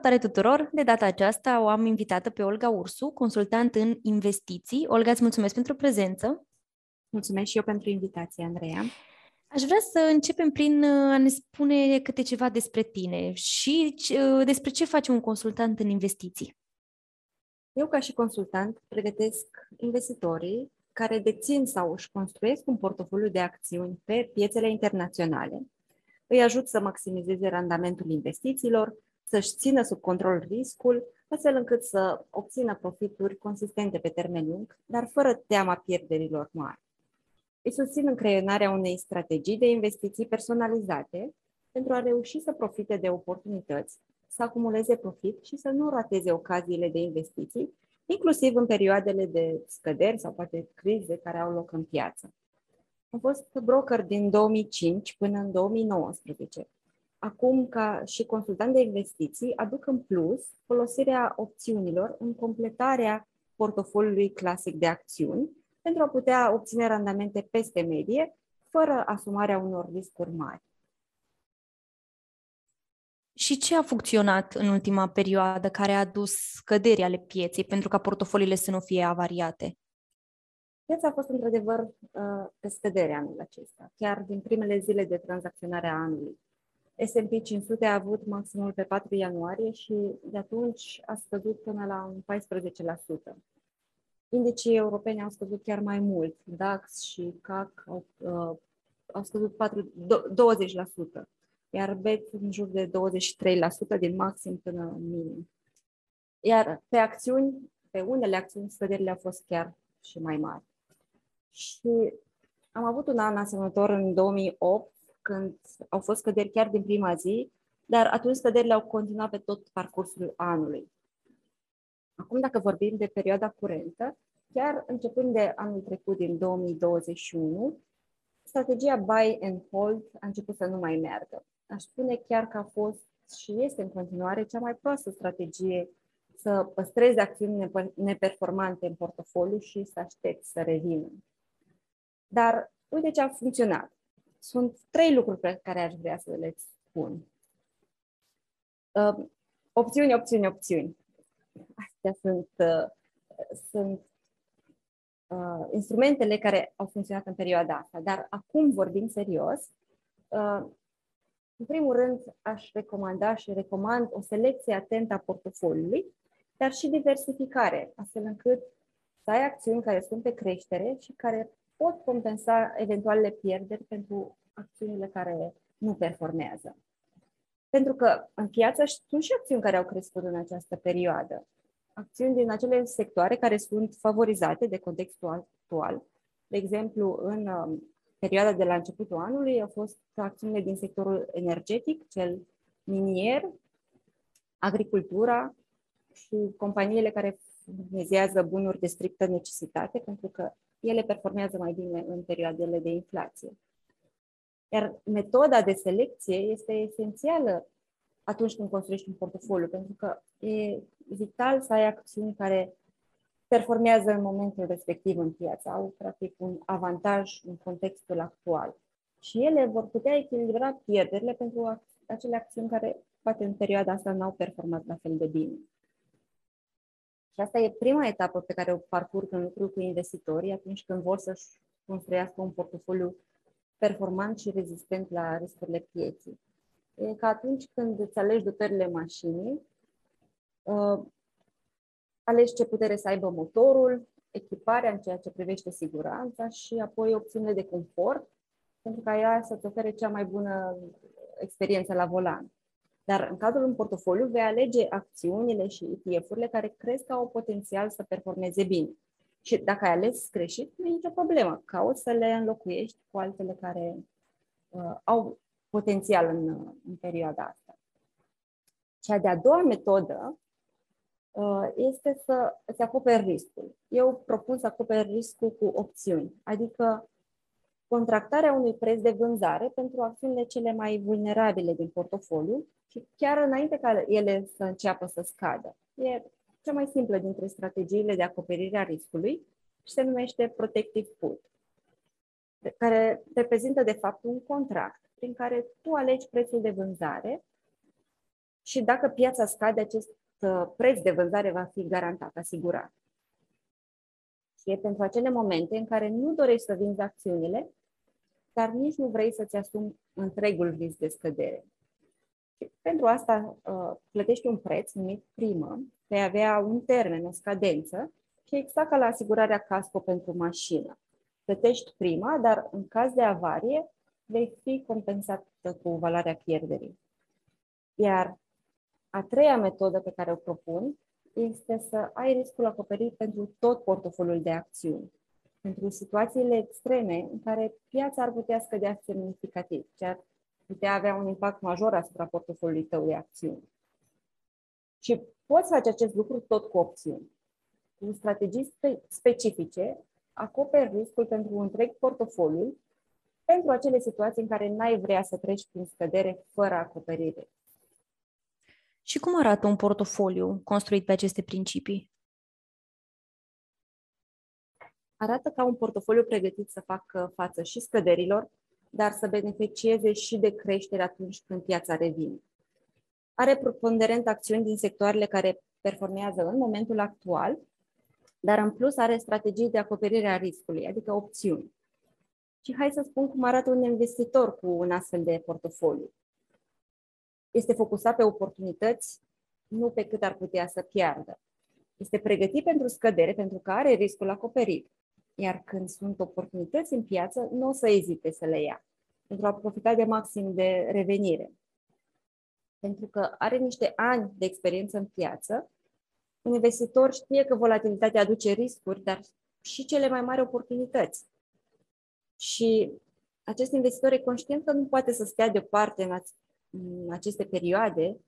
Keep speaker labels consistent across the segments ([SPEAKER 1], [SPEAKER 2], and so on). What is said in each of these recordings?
[SPEAKER 1] Salutare tuturor! De data aceasta o am invitată pe Olga Ursu, consultant în investiții. Olga, îți mulțumesc pentru prezență.
[SPEAKER 2] Mulțumesc și eu pentru invitație, Andreea.
[SPEAKER 1] Aș vrea să începem prin uh, a ne spune câte ceva despre tine și uh, despre ce face un consultant în investiții.
[SPEAKER 2] Eu, ca și consultant, pregătesc investitorii care dețin sau își construiesc un portofoliu de acțiuni pe piețele internaționale. Îi ajut să maximizeze randamentul investițiilor, să-și țină sub control riscul, astfel încât să obțină profituri consistente pe termen lung, dar fără teama pierderilor mari. Îi susțin în creionarea unei strategii de investiții personalizate pentru a reuși să profite de oportunități, să acumuleze profit și să nu rateze ocaziile de investiții, inclusiv în perioadele de scăderi sau poate crize care au loc în piață. Am fost broker din 2005 până în 2019 acum ca și consultant de investiții, aduc în plus folosirea opțiunilor în completarea portofoliului clasic de acțiuni pentru a putea obține randamente peste medie, fără asumarea unor riscuri mari.
[SPEAKER 1] Și ce a funcționat în ultima perioadă care a adus scăderi ale pieței pentru ca portofoliile să nu fie avariate?
[SPEAKER 2] Piața a fost într-adevăr uh, pe scădere anul acesta, chiar din primele zile de tranzacționare a anului. S&P 500 a avut maximul pe 4 ianuarie și de atunci a scăzut până la un 14%. Indicii europeni au scăzut chiar mai mult. DAX și CAC au, uh, au scăzut 4, 20%, iar BET în jur de 23% din maxim până în minim. Iar pe acțiuni, pe unele acțiuni, scăderile au fost chiar și mai mari. Și am avut un an asemănător în 2008, când au fost scăderi chiar din prima zi, dar atunci scăderile au continuat pe tot parcursul anului. Acum, dacă vorbim de perioada curentă, chiar începând de anul trecut, din 2021, strategia buy and hold a început să nu mai meargă. Aș spune chiar că a fost și este în continuare cea mai proastă strategie să păstrezi acțiuni neperformante în portofoliu și să aștepți să revină. Dar uite ce a funcționat. Sunt trei lucruri pe care aș vrea să le spun. Uh, opțiuni, opțiuni, opțiuni. Astea sunt, uh, sunt uh, instrumentele care au funcționat în perioada asta. Dar acum vorbim serios. Uh, în primul rând, aș recomanda și recomand o selecție atentă a portofoliului, dar și diversificare, astfel încât să ai acțiuni care sunt pe creștere și care pot compensa eventualele pierderi pentru acțiunile care nu performează. Pentru că în piață sunt și acțiuni care au crescut în această perioadă. Acțiuni din acele sectoare care sunt favorizate de contextul actual. De exemplu, în um, perioada de la începutul anului au fost acțiunile din sectorul energetic, cel minier, agricultura și companiile care furnizează bunuri de strictă necesitate, pentru că ele performează mai bine în perioadele de inflație. Iar metoda de selecție este esențială atunci când construiești un portofoliu, pentru că e vital să ai acțiuni care performează în momentul respectiv în piață, au practic un avantaj în contextul actual. Și ele vor putea echilibra pierderile pentru acele acțiuni care poate în perioada asta n-au performat la fel de bine. Și asta e prima etapă pe care o parcurg în lucru cu investitorii atunci când vor să-și construiască un portofoliu performant și rezistent la riscurile pieții. E că atunci când îți alegi dotările mașinii, uh, alegi ce putere să aibă motorul, echiparea în ceea ce privește siguranța și apoi opțiunile de confort, pentru ca ea să-ți ofere cea mai bună experiență la volan. Dar în cadrul unui portofoliu vei alege acțiunile și ETF-urile care crezi că au potențial să performeze bine. Și dacă ai ales greșit, nu e nicio problemă. Cauți să le înlocuiești cu altele care uh, au potențial în, în perioada asta. Cea de-a doua metodă uh, este să îți acoperi riscul. Eu propun să acoperi riscul cu opțiuni, adică contractarea unui preț de vânzare pentru acțiunile cele mai vulnerabile din portofoliu și chiar înainte ca ele să înceapă să scadă. E cea mai simplă dintre strategiile de acoperire a riscului și se numește Protective Put, care reprezintă de fapt un contract prin care tu alegi prețul de vânzare și dacă piața scade, acest uh, preț de vânzare va fi garantat, asigurat. Și e pentru acele momente în care nu dorești să vinzi acțiunile, dar nici nu vrei să-ți asumi întregul risc de scădere. Și pentru asta uh, plătești un preț numit primă, vei avea un termen, o scadență, și exact ca la asigurarea casco pentru mașină. Plătești prima, dar în caz de avarie vei fi compensat cu valoarea pierderii. Iar a treia metodă pe care o propun este să ai riscul acoperit pentru tot portofoliul de acțiuni. Pentru situațiile extreme în care piața ar putea scădea semnificativ, ce ar putea avea un impact major asupra portofoliului tău de acțiuni. Și poți face acest lucru tot cu opțiuni. Cu strategii specifice, acoperi riscul pentru întreg portofoliu pentru acele situații în care n-ai vrea să treci prin scădere fără acoperire.
[SPEAKER 1] Și cum arată un portofoliu construit pe aceste principii?
[SPEAKER 2] Arată ca un portofoliu pregătit să facă față și scăderilor, dar să beneficieze și de creștere atunci când piața revine. Are preponderent acțiuni din sectoarele care performează în momentul actual, dar în plus are strategii de acoperire a riscului, adică opțiuni. Și hai să spun cum arată un investitor cu un astfel de portofoliu. Este focusat pe oportunități, nu pe cât ar putea să piardă. Este pregătit pentru scădere pentru că are riscul acoperit. Iar când sunt oportunități în piață, nu o să ezite să le ia, pentru a profita de maxim de revenire. Pentru că are niște ani de experiență în piață, un investitor știe că volatilitatea aduce riscuri, dar și cele mai mari oportunități. Și acest investitor e conștient că nu poate să stea deoparte în, în aceste perioade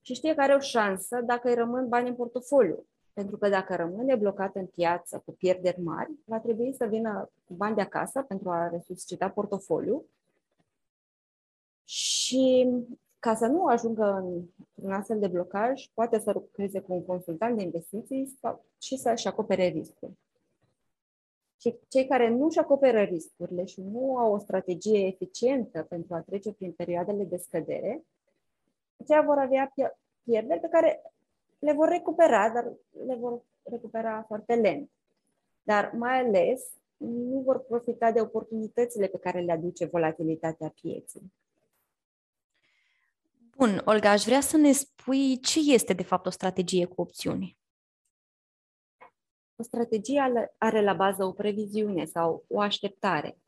[SPEAKER 2] și știe că are o șansă dacă îi rămân bani în portofoliu. Pentru că dacă rămâne blocat în piață cu pierderi mari, va trebui să vină cu bani de acasă pentru a resuscita portofoliu. Și ca să nu ajungă în un astfel de blocaj, poate să lucreze cu un consultant de investiții sau, și să-și acopere riscul. Și cei care nu își acoperă riscurile și nu au o strategie eficientă pentru a trece prin perioadele de scădere, aceia vor avea pierderi pe care le vor recupera, dar le vor recupera foarte lent. Dar mai ales nu vor profita de oportunitățile pe care le aduce volatilitatea pieței.
[SPEAKER 1] Bun, Olga, aș vrea să ne spui ce este de fapt o strategie cu opțiuni.
[SPEAKER 2] O strategie are la bază o previziune sau o așteptare.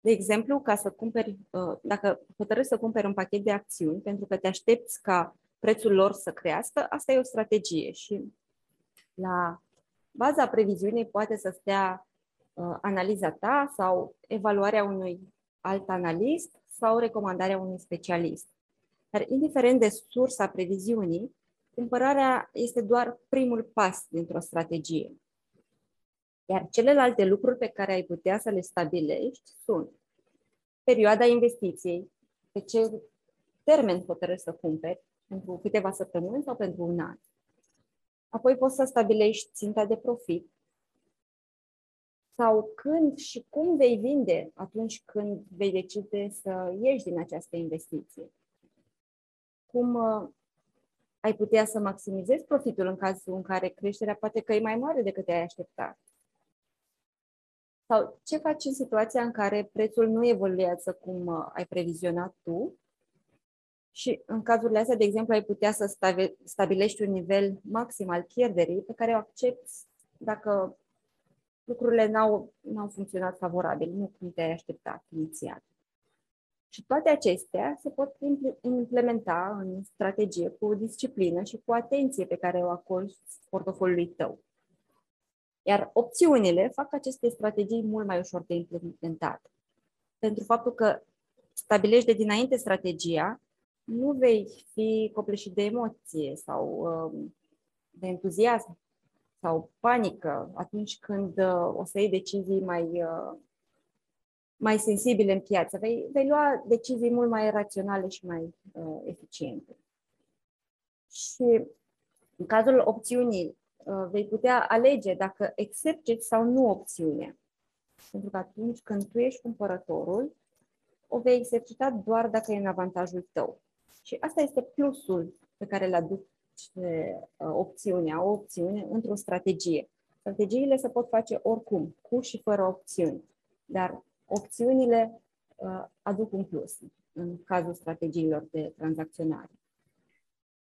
[SPEAKER 2] De exemplu, ca să cumperi, uh, dacă hotărăști să cumperi un pachet de acțiuni pentru că te aștepți ca prețul lor să crească, asta e o strategie și la baza previziunii poate să stea uh, analiza ta sau evaluarea unui alt analist sau recomandarea unui specialist. Dar indiferent de sursa previziunii, cumpărarea este doar primul pas dintr-o strategie. Iar celelalte lucruri pe care ai putea să le stabilești sunt perioada investiției, pe ce termen hotărăști să cumperi, pentru câteva săptămâni sau pentru un an. Apoi poți să stabilești ținta de profit sau când și cum vei vinde atunci când vei decide să ieși din această investiție. Cum uh, ai putea să maximizezi profitul în cazul în care creșterea poate că e mai mare decât te-ai așteptat. Sau ce faci în situația în care prețul nu evoluează cum uh, ai previzionat tu și în cazurile astea, de exemplu, ai putea să stabilești un nivel maxim al pierderii pe care o accepti dacă lucrurile n-au, n-au funcționat favorabil, nu cum te-ai așteptat inițial. Și toate acestea se pot implementa în strategie cu disciplină și cu atenție pe care o acorzi portofoliului tău. Iar opțiunile fac aceste strategii mult mai ușor de implementat. Pentru faptul că stabilești de dinainte strategia, nu vei fi copleșit de emoție sau um, de entuziasm sau panică atunci când uh, o să iei decizii mai, uh, mai sensibile în piață. Vei, vei lua decizii mult mai raționale și mai uh, eficiente. Și în cazul opțiunii, uh, vei putea alege dacă accepti sau nu opțiunea. Pentru că atunci când tu ești cumpărătorul, o vei exercita doar dacă e în avantajul tău Și asta este plusul pe care îl aduce opțiunea, o opțiune într-o strategie. Strategiile se pot face oricum, cu și fără opțiuni, dar opțiunile uh, aduc un plus în cazul strategiilor de tranzacționare.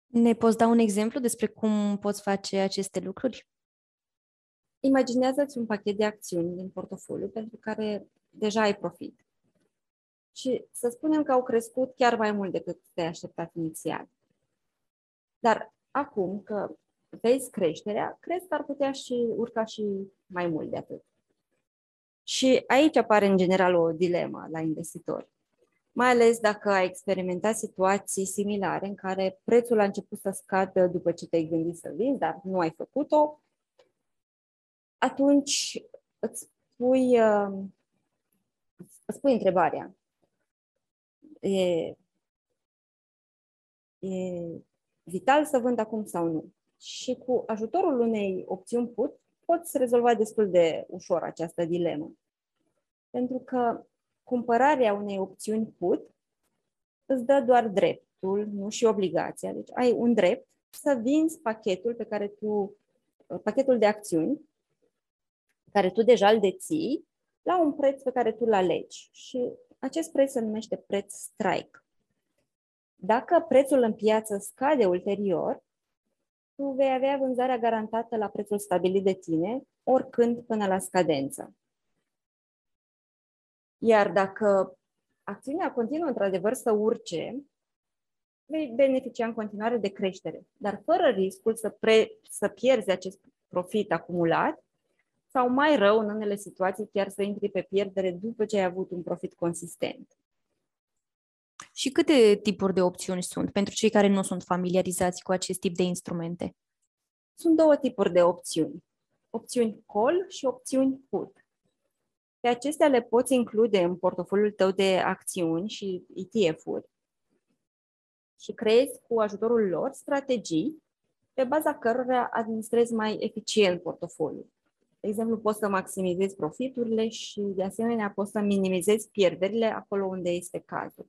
[SPEAKER 1] Ne poți da un exemplu despre cum poți face aceste lucruri?
[SPEAKER 2] Imaginează-ți un pachet de acțiuni din portofoliu pentru care deja ai profit. Și să spunem că au crescut chiar mai mult decât te-ai așteptat inițial. Dar acum că vezi creșterea, crezi că ar putea și urca și mai mult de atât. Și aici apare în general o dilemă la investitori. Mai ales dacă ai experimentat situații similare în care prețul a început să scadă după ce te-ai gândit să vinzi, dar nu ai făcut-o, atunci îți pui, uh, îți pui întrebarea. E, e vital să vând acum sau nu? Și cu ajutorul unei opțiuni put, poți rezolva destul de ușor această dilemă. Pentru că cumpărarea unei opțiuni put îți dă doar dreptul, nu și obligația. Deci ai un drept să vinzi pachetul pe care tu, pachetul de acțiuni care tu deja îl deții la un preț pe care tu îl alegi. Și acest preț se numește preț strike. Dacă prețul în piață scade ulterior, tu vei avea vânzarea garantată la prețul stabilit de tine, oricând până la scadență. Iar dacă acțiunea continuă într-adevăr să urce, vei beneficia în continuare de creștere, dar fără riscul să, pre, să pierzi acest profit acumulat sau mai rău, în unele situații, chiar să intri pe pierdere după ce ai avut un profit consistent.
[SPEAKER 1] Și câte tipuri de opțiuni sunt pentru cei care nu sunt familiarizați cu acest tip de instrumente?
[SPEAKER 2] Sunt două tipuri de opțiuni. Opțiuni call și opțiuni put. Pe acestea le poți include în portofoliul tău de acțiuni și ETF-uri și creezi cu ajutorul lor strategii pe baza cărora administrezi mai eficient portofoliul. De exemplu, poți să maximizezi profiturile și, de asemenea, poți să minimizezi pierderile acolo unde este cazul.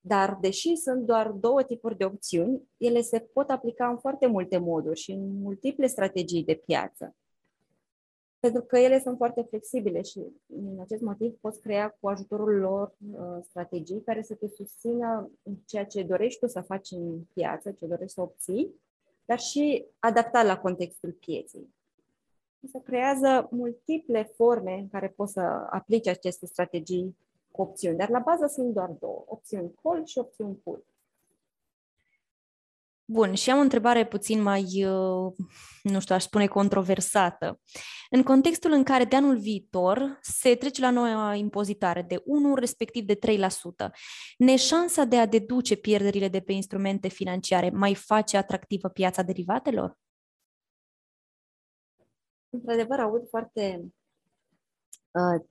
[SPEAKER 2] Dar, deși sunt doar două tipuri de opțiuni, ele se pot aplica în foarte multe moduri și în multiple strategii de piață. Pentru că ele sunt foarte flexibile și, din acest motiv, poți crea cu ajutorul lor uh, strategii care să te susțină în ceea ce dorești tu să faci în piață, ce dorești să obții, dar și adaptat la contextul pieței se creează multiple forme în care poți să aplici aceste strategii cu opțiuni, dar la bază sunt doar două, opțiuni call și opțiuni put.
[SPEAKER 1] Bun, și am o întrebare puțin mai, uh, nu știu, aș spune controversată. În contextul în care de anul viitor se trece la noua impozitare de 1, respectiv de 3%, ne șansa de a deduce pierderile de pe instrumente financiare mai face atractivă piața derivatelor?
[SPEAKER 2] Într-adevăr, aud foarte uh,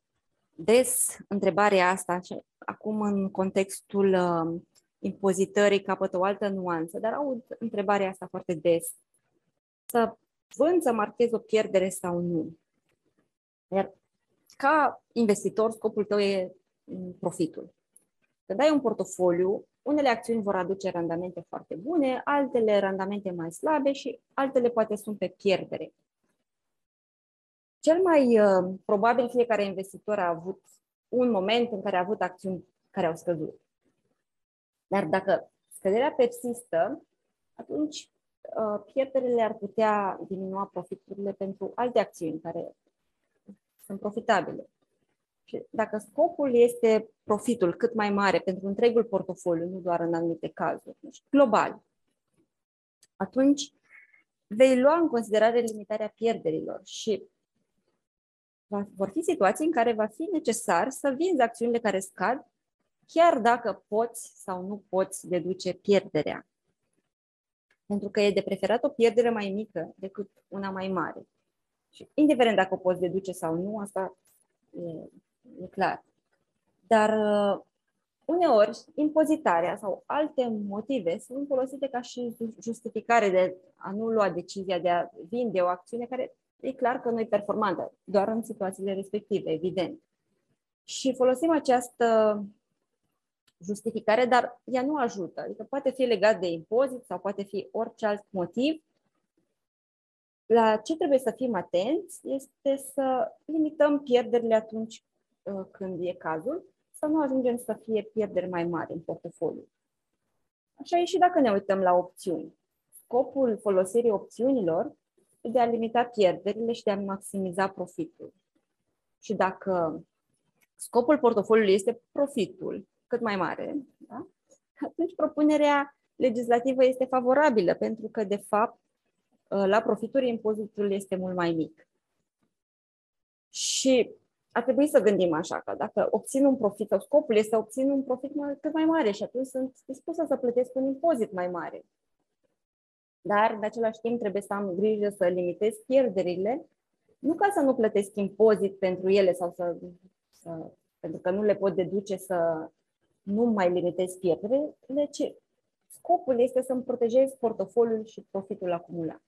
[SPEAKER 2] des întrebarea asta, și acum în contextul uh, impozitării capătă o altă nuanță, dar aud întrebarea asta foarte des. Să vând să marchez o pierdere sau nu. Iar ca investitor, scopul tău e profitul. Când ai un portofoliu, unele acțiuni vor aduce randamente foarte bune, altele randamente mai slabe și altele poate sunt pe pierdere. Cel mai uh, probabil fiecare investitor a avut un moment în care a avut acțiuni care au scăzut. Dar dacă scăderea persistă, atunci uh, pierderile ar putea diminua profiturile pentru alte acțiuni care sunt profitabile. Și dacă scopul este profitul cât mai mare pentru întregul portofoliu, nu doar în anumite cazuri, deci global, atunci vei lua în considerare limitarea pierderilor și va, vor fi situații în care va fi necesar să vinzi acțiunile care scad, chiar dacă poți sau nu poți deduce pierderea. Pentru că e de preferat o pierdere mai mică decât una mai mare. Și indiferent dacă o poți deduce sau nu, asta e, e clar. Dar uh, uneori, impozitarea sau alte motive sunt folosite ca și justificare de a nu lua decizia de a vinde o acțiune care e clar că nu e performantă, doar în situațiile respective, evident. Și folosim această justificare, dar ea nu ajută. Adică poate fi legat de impozit sau poate fi orice alt motiv. La ce trebuie să fim atenți este să limităm pierderile atunci uh, când e cazul, să nu ajungem să fie pierderi mai mari în portofoliu. Așa e și dacă ne uităm la opțiuni. Scopul folosirii opțiunilor e de a limita pierderile și de a maximiza profitul. Și dacă scopul portofoliului este profitul cât mai mare, da? atunci propunerea legislativă este favorabilă, pentru că, de fapt, la profituri impozitul este mult mai mic. Și ar trebui să gândim așa, că dacă obțin un profit, sau scopul este să obțin un profit mai, cât mai mare și atunci sunt dispusă să plătesc un impozit mai mare. Dar, în același timp, trebuie să am grijă să limitez pierderile, nu ca să nu plătesc impozit pentru ele sau să, să pentru că nu le pot deduce să nu mai limitez pierderile, ci scopul este să-mi protejez portofoliul și profitul acumulat.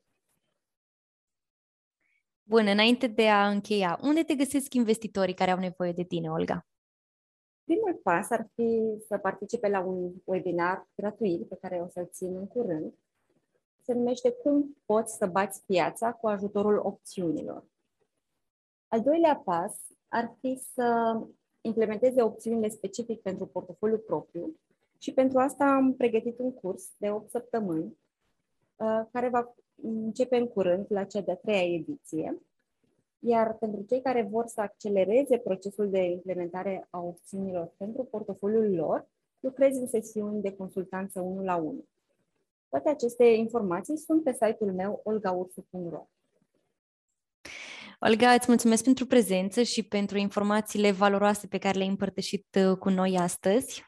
[SPEAKER 1] Bun, înainte de a încheia, unde te găsesc investitorii care au nevoie de tine, Olga?
[SPEAKER 2] Primul pas ar fi să participe la un webinar gratuit pe care o să-l țin în curând. Se numește Cum poți să bați piața cu ajutorul opțiunilor. Al doilea pas ar fi să implementeze opțiunile specific pentru portofoliu propriu și pentru asta am pregătit un curs de 8 săptămâni uh, care va începe în curând la cea de-a treia ediție. Iar pentru cei care vor să accelereze procesul de implementare a opțiunilor pentru portofoliul lor, lucrez în sesiuni de consultanță 1 la 1. Toate aceste informații sunt pe site-ul meu olgaursu.ro.
[SPEAKER 1] Olga, îți mulțumesc pentru prezență și pentru informațiile valoroase pe care le-ai împărtășit uh, cu noi astăzi.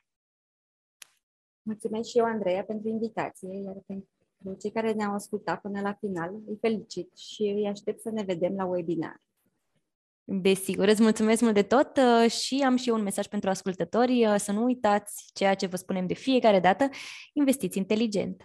[SPEAKER 2] Mulțumesc și eu, Andreea, pentru invitație, iar pentru cei care ne-au ascultat până la final, îi felicit și îi aștept să ne vedem la webinar.
[SPEAKER 1] Desigur, îți mulțumesc mult de tot uh, și am și eu un mesaj pentru ascultători. Uh, să nu uitați ceea ce vă spunem de fiecare dată, investiți inteligent.